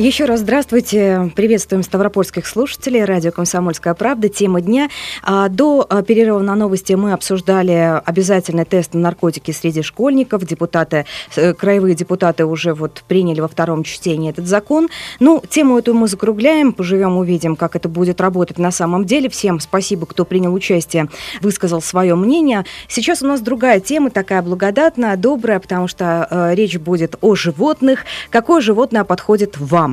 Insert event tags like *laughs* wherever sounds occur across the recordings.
Еще раз здравствуйте. Приветствуем ставропольских слушателей. Радио «Комсомольская правда». Тема дня. А, до а, перерыва на новости мы обсуждали обязательный тест на наркотики среди школьников. Депутаты, э, краевые депутаты уже вот приняли во втором чтении этот закон. Ну, тему эту мы закругляем. Поживем, увидим, как это будет работать на самом деле. Всем спасибо, кто принял участие, высказал свое мнение. Сейчас у нас другая тема, такая благодатная, добрая, потому что э, речь будет о животных. Какое животное подходит вам?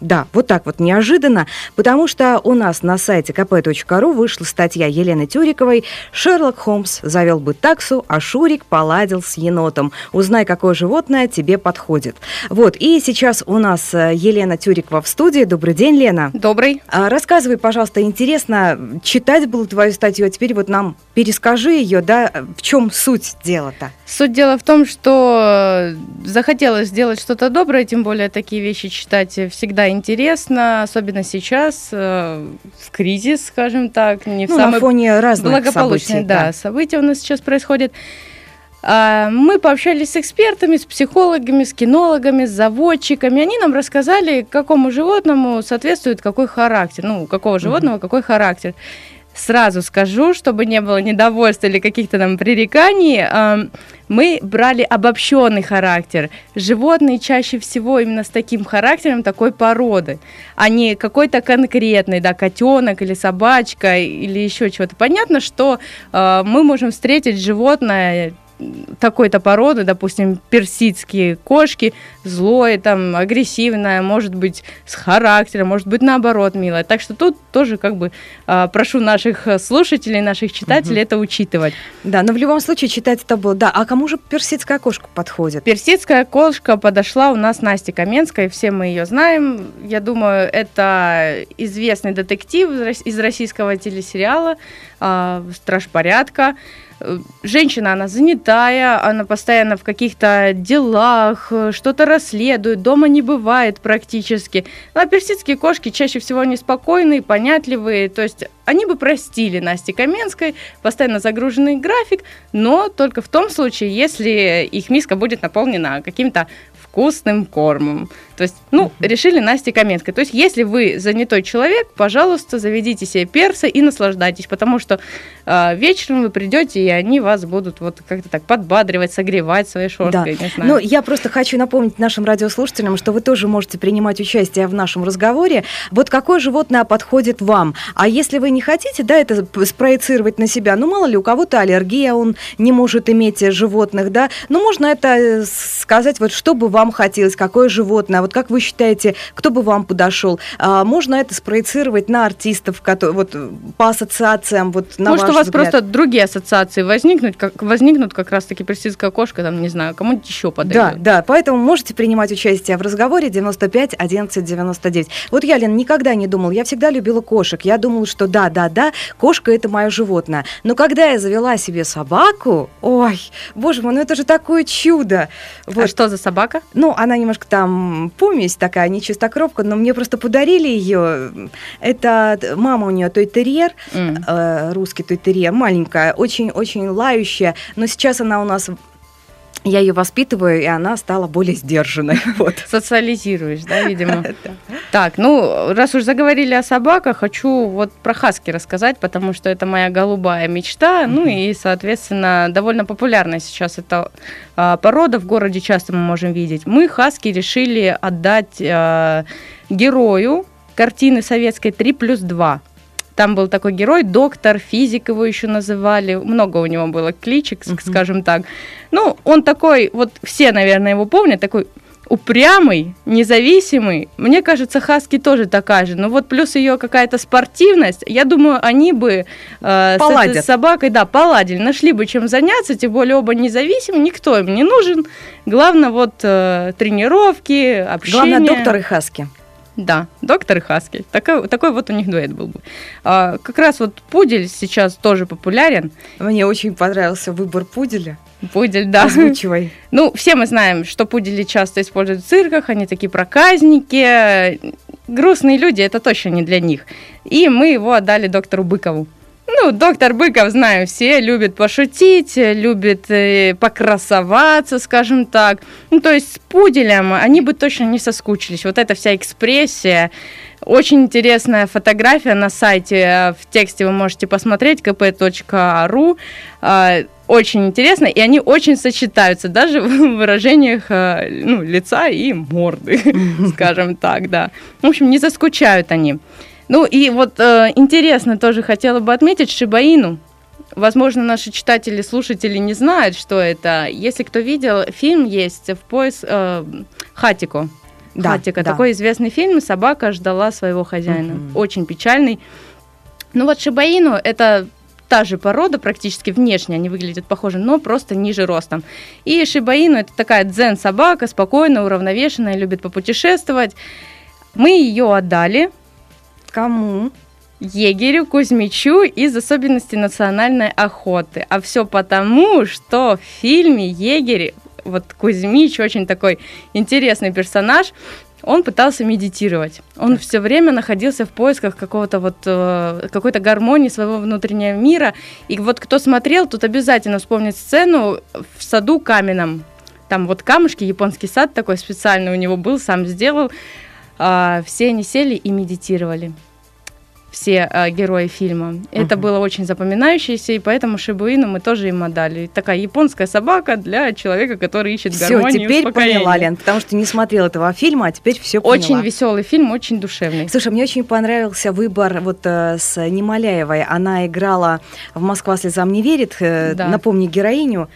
Да, вот так вот неожиданно, потому что у нас на сайте kp.ru вышла статья Елены Тюриковой «Шерлок Холмс завел бы таксу, а Шурик поладил с енотом. Узнай, какое животное тебе подходит». Вот, и сейчас у нас э, Елена Тюрикова в студии. Добрый день, Лена. Добрый. А, рассказывай, пожалуйста, интересно, читать было твою статью, а теперь вот нам перескажи ее, да, в чем суть дела-то? Суть дела в том, что захотелось сделать что-то доброе, тем более такие вещи читать всегда интересно, особенно сейчас, э, в кризис, скажем так, не в ну, самый на фоне разных благополучный, событий, да, да, события у нас сейчас происходят. А, мы пообщались с экспертами, с психологами, с кинологами, с заводчиками. Они нам рассказали, какому животному соответствует какой характер, ну, какого животного угу. какой характер. Сразу скажу, чтобы не было недовольства или каких-то там пререканий, мы брали обобщенный характер. Животные чаще всего именно с таким характером такой породы, а не какой-то конкретный, да, котенок или собачка или еще чего-то. Понятно, что э, мы можем встретить животное такой-то породы, допустим, персидские кошки, злое, там, агрессивное, может быть, с характером, может быть, наоборот, милое. Так что тут тоже как бы а, прошу наших слушателей, наших читателей угу. это учитывать. Да, но в любом случае читать это было. Да, а кому же персидская кошка подходит? Персидская кошка подошла у нас Насте Каменской, все мы ее знаем. Я думаю, это известный детектив из российского телесериала «Страж порядка». Женщина, она занятая, она постоянно в каких-то делах, что-то расследует, дома не бывает практически. А персидские кошки чаще всего неспокойные, понятливые, то есть они бы простили Насте Каменской, постоянно загруженный график, но только в том случае, если их миска будет наполнена каким-то вкусным кормом. То есть, ну, uh-huh. решили Насте Каменской. То есть, если вы занятой человек, пожалуйста, заведите себе перса и наслаждайтесь, потому что э, вечером вы придете, и они вас будут вот как-то так подбадривать, согревать своей шерсткой. Да. Не знаю. Ну, я просто хочу напомнить нашим радиослушателям, что вы тоже можете принимать участие в нашем разговоре. Вот какое животное подходит вам? А если вы не хотите, да, это спроецировать на себя, ну, мало ли, у кого-то аллергия, он не может иметь животных, да, ну, можно это э, сказать, вот что бы вам вам хотелось, какое животное, вот как вы считаете, кто бы вам подошел? А, можно это спроецировать на артистов, которые, вот по ассоциациям, вот на Может, у вас взгляд? просто другие ассоциации возникнут, как, возникнут как раз-таки персидская кошка, там, не знаю, кому-нибудь еще подойдет. Да, да, поэтому можете принимать участие в разговоре 95 11 99. Вот я, Лен, никогда не думал, я всегда любила кошек, я думала, что да, да, да, кошка это мое животное. Но когда я завела себе собаку, ой, боже мой, ну это же такое чудо. А вот. А что за собака? Ну, она немножко там помесь такая, не чистокровка, но мне просто подарили ее. Это мама у нее той терьер, mm. э, русский той терьер, маленькая, очень-очень лающая, но сейчас она у нас я ее воспитываю, и она стала более сдержанной. *laughs* Вот. Социализируешь, да, видимо. *laughs* Так, ну, раз уж заговорили о собаках, хочу вот про хаски рассказать, потому что это моя голубая мечта, ну и, соответственно, довольно популярная сейчас эта а, порода в городе часто мы можем видеть. Мы хаски решили отдать а, герою картины советской 3 плюс 2. Там был такой герой, доктор, физик его еще называли, много у него было кличек, uh-huh. скажем так. Ну, он такой, вот все, наверное, его помнят, такой упрямый, независимый. Мне кажется, Хаски тоже такая же. Но вот плюс ее какая-то спортивность. Я думаю, они бы э, с этой собакой, да, поладили. Нашли бы чем заняться, тем более оба независимы, никто им не нужен. Главное вот э, тренировки, общение. Главное доктор и Хаски. Да, доктор и Хаски. Такой, такой вот у них дуэт был бы. А, как раз вот пудель сейчас тоже популярен. Мне очень понравился выбор пуделя. Пудель, да. Озвучивай. *laughs* Ну, все мы знаем, что пудели часто используют в цирках, они такие проказники. Грустные люди, это точно не для них. И мы его отдали доктору Быкову. Ну, доктор Быков, знаю, все любят пошутить, любят э, покрасоваться, скажем так. Ну, то есть с пуделем они бы точно не соскучились. Вот эта вся экспрессия, очень интересная фотография на сайте, в тексте вы можете посмотреть, kp.ru. А, очень интересно, и они очень сочетаются, даже *laughs* в выражениях ну, лица и морды, *laughs* скажем так, да. В общем, не заскучают они. Ну и вот э, интересно тоже хотела бы отметить Шибаину. Возможно, наши читатели, слушатели не знают, что это. Если кто видел, фильм есть в поиск э, Хатико. Да, Хатика. Да. Такой известный фильм «Собака ждала своего хозяина». Угу. Очень печальный. Ну вот Шибаину – это та же порода, практически внешне они выглядят похожи, но просто ниже ростом. И Шибаину – это такая дзен-собака, спокойная, уравновешенная, любит попутешествовать. Мы ее отдали. Кому? егерю Кузьмичу из особенностей национальной охоты. А все потому, что в фильме егерь вот Кузьмич очень такой интересный персонаж. Он пытался медитировать. Он так. все время находился в поисках какого-то вот э, какой-то гармонии своего внутреннего мира. И вот кто смотрел, тут обязательно вспомнит сцену в саду каменном. Там вот камушки, японский сад такой специальный у него был, сам сделал. Э, все они сели и медитировали все э, герои фильма. Uh-huh. Это было очень запоминающееся, и поэтому Шибуину мы тоже им отдали. Такая японская собака для человека, который ищет все, гармонию теперь поняла, Лен, потому что не смотрела этого фильма, а теперь все поняла. Очень веселый фильм, очень душевный. Слушай, мне очень понравился выбор вот э, с Немоляевой. Она играла в «Москва слезам не верит». Э, да. Напомни героиню.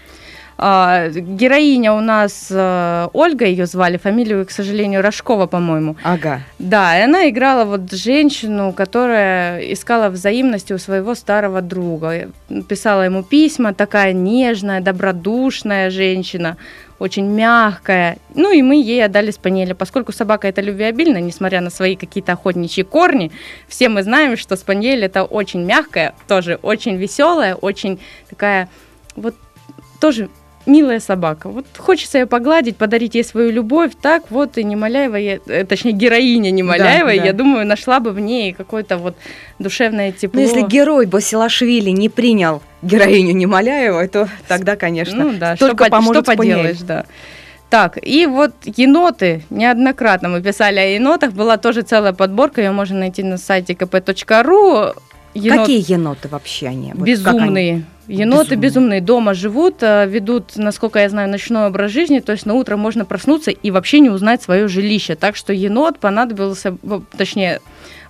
А, героиня у нас э, Ольга, ее звали, фамилию, к сожалению, Рожкова, по-моему. Ага. Да, и она играла вот женщину, которая искала взаимности у своего старого друга. Писала ему письма, такая нежная, добродушная женщина, очень мягкая. Ну и мы ей отдали спаниеля, поскольку собака это любвеобильная, несмотря на свои какие-то охотничьи корни. Все мы знаем, что спаниель это очень мягкая, тоже очень веселая, очень такая вот тоже милая собака. Вот хочется ее погладить, подарить ей свою любовь. Так вот и Немоляева, я, э, точнее героиня Немоляева, да, да. я думаю, нашла бы в ней какое-то вот душевное тепло. Ну, если герой Басилашвили не принял героиню Немоляева, то тогда, конечно, ну, да, только что, поможет что поделаешь, да. Так, и вот еноты, неоднократно мы писали о енотах, была тоже целая подборка, ее можно найти на сайте kp.ru. Енот... Какие еноты вообще они? Вот Безумные. Они? Еноты безумные. безумные дома живут, э, ведут, насколько я знаю, ночной образ жизни, то есть на утро можно проснуться и вообще не узнать свое жилище. Так что енот понадобился, точнее,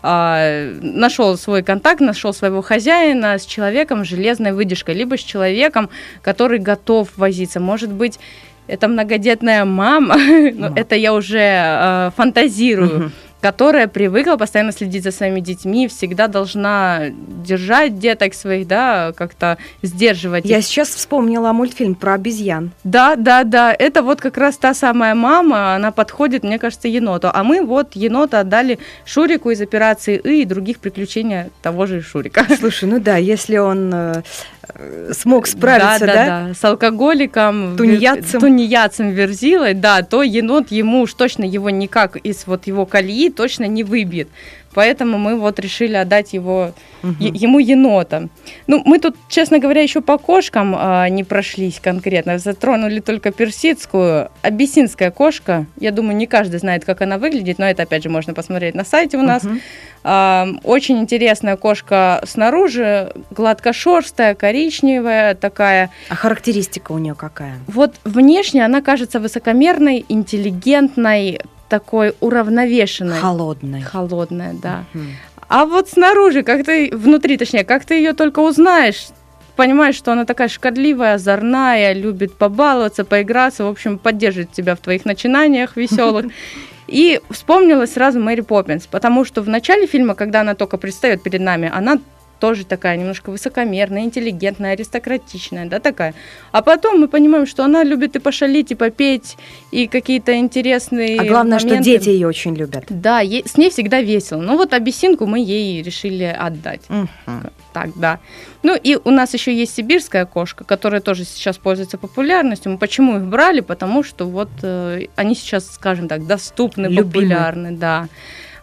а, нашел свой контакт, нашел своего хозяина с человеком с железной выдержкой, либо с человеком, который готов возиться. Может быть, это многодетная мама, *laughs* но это я уже э, фантазирую которая привыкла постоянно следить за своими детьми, всегда должна держать деток своих, да, как-то сдерживать. Я их. сейчас вспомнила мультфильм про обезьян. Да, да, да, это вот как раз та самая мама, она подходит, мне кажется, еноту. А мы вот енота отдали Шурику из операции И и других приключений того же Шурика. Слушай, ну да, если он э, смог справиться, да? Да, да, да, с алкоголиком, тунеядцем. тунеядцем Верзилой, да, то енот ему уж точно его никак из вот его колеи точно не выбьет. Поэтому мы вот решили отдать его, угу. ему енота. Ну, мы тут, честно говоря, еще по кошкам а, не прошлись конкретно. Затронули только персидскую. Абиссинская кошка. Я думаю, не каждый знает, как она выглядит, но это, опять же, можно посмотреть на сайте у нас. Угу. А, очень интересная кошка снаружи, гладкошерстая, коричневая такая. А характеристика у нее какая? Вот внешне она кажется высокомерной, интеллигентной, такой уравновешенной. Холодной. Холодная, да. Угу. А вот снаружи, как ты, внутри, точнее, как ты ее только узнаешь, понимаешь, что она такая шкодливая, озорная, любит побаловаться, поиграться, в общем, поддержит тебя в твоих начинаниях веселых. *laughs* И вспомнилась сразу Мэри Поппинс, потому что в начале фильма, когда она только предстает перед нами, она тоже такая немножко высокомерная, интеллигентная, аристократичная, да, такая. А потом мы понимаем, что она любит и пошалить, и попеть, и какие-то интересные А главное, моменты. что дети ее очень любят. Да, ей, с ней всегда весело. Ну вот абиссинку мы ей решили отдать. Угу. Так, да. Ну и у нас еще есть сибирская кошка, которая тоже сейчас пользуется популярностью. Мы почему их брали? Потому что вот э, они сейчас, скажем так, доступны, Любимы. популярны, да.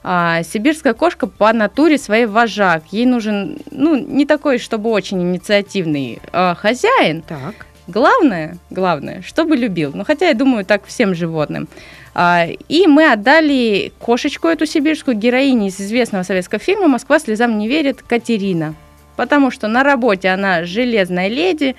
А, сибирская кошка по натуре своей вожак. Ей нужен, ну, не такой, чтобы очень инициативный а, хозяин. Так. Главное, главное, чтобы любил. Ну, хотя я думаю, так всем животным. А, и мы отдали кошечку эту сибирскую героине из известного советского фильма «Москва слезам не верит» Катерина. Потому что на работе она железная леди,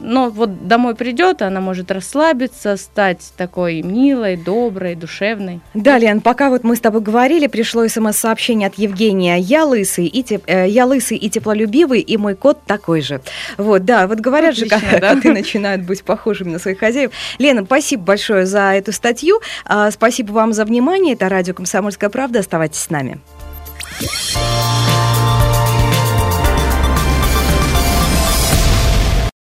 но вот домой придет, она может расслабиться, стать такой милой, доброй, душевной. Да, Лен, пока вот мы с тобой говорили, пришло смс-сообщение от Евгения. Я лысый и, теп... Э, я лысый и теплолюбивый, и мой кот такой же. Вот, да, вот говорят Отлично, же, да? коты начинают быть похожими на своих хозяев. Лена, спасибо большое за эту статью. А, спасибо вам за внимание. Это радио «Комсомольская правда». Оставайтесь с нами.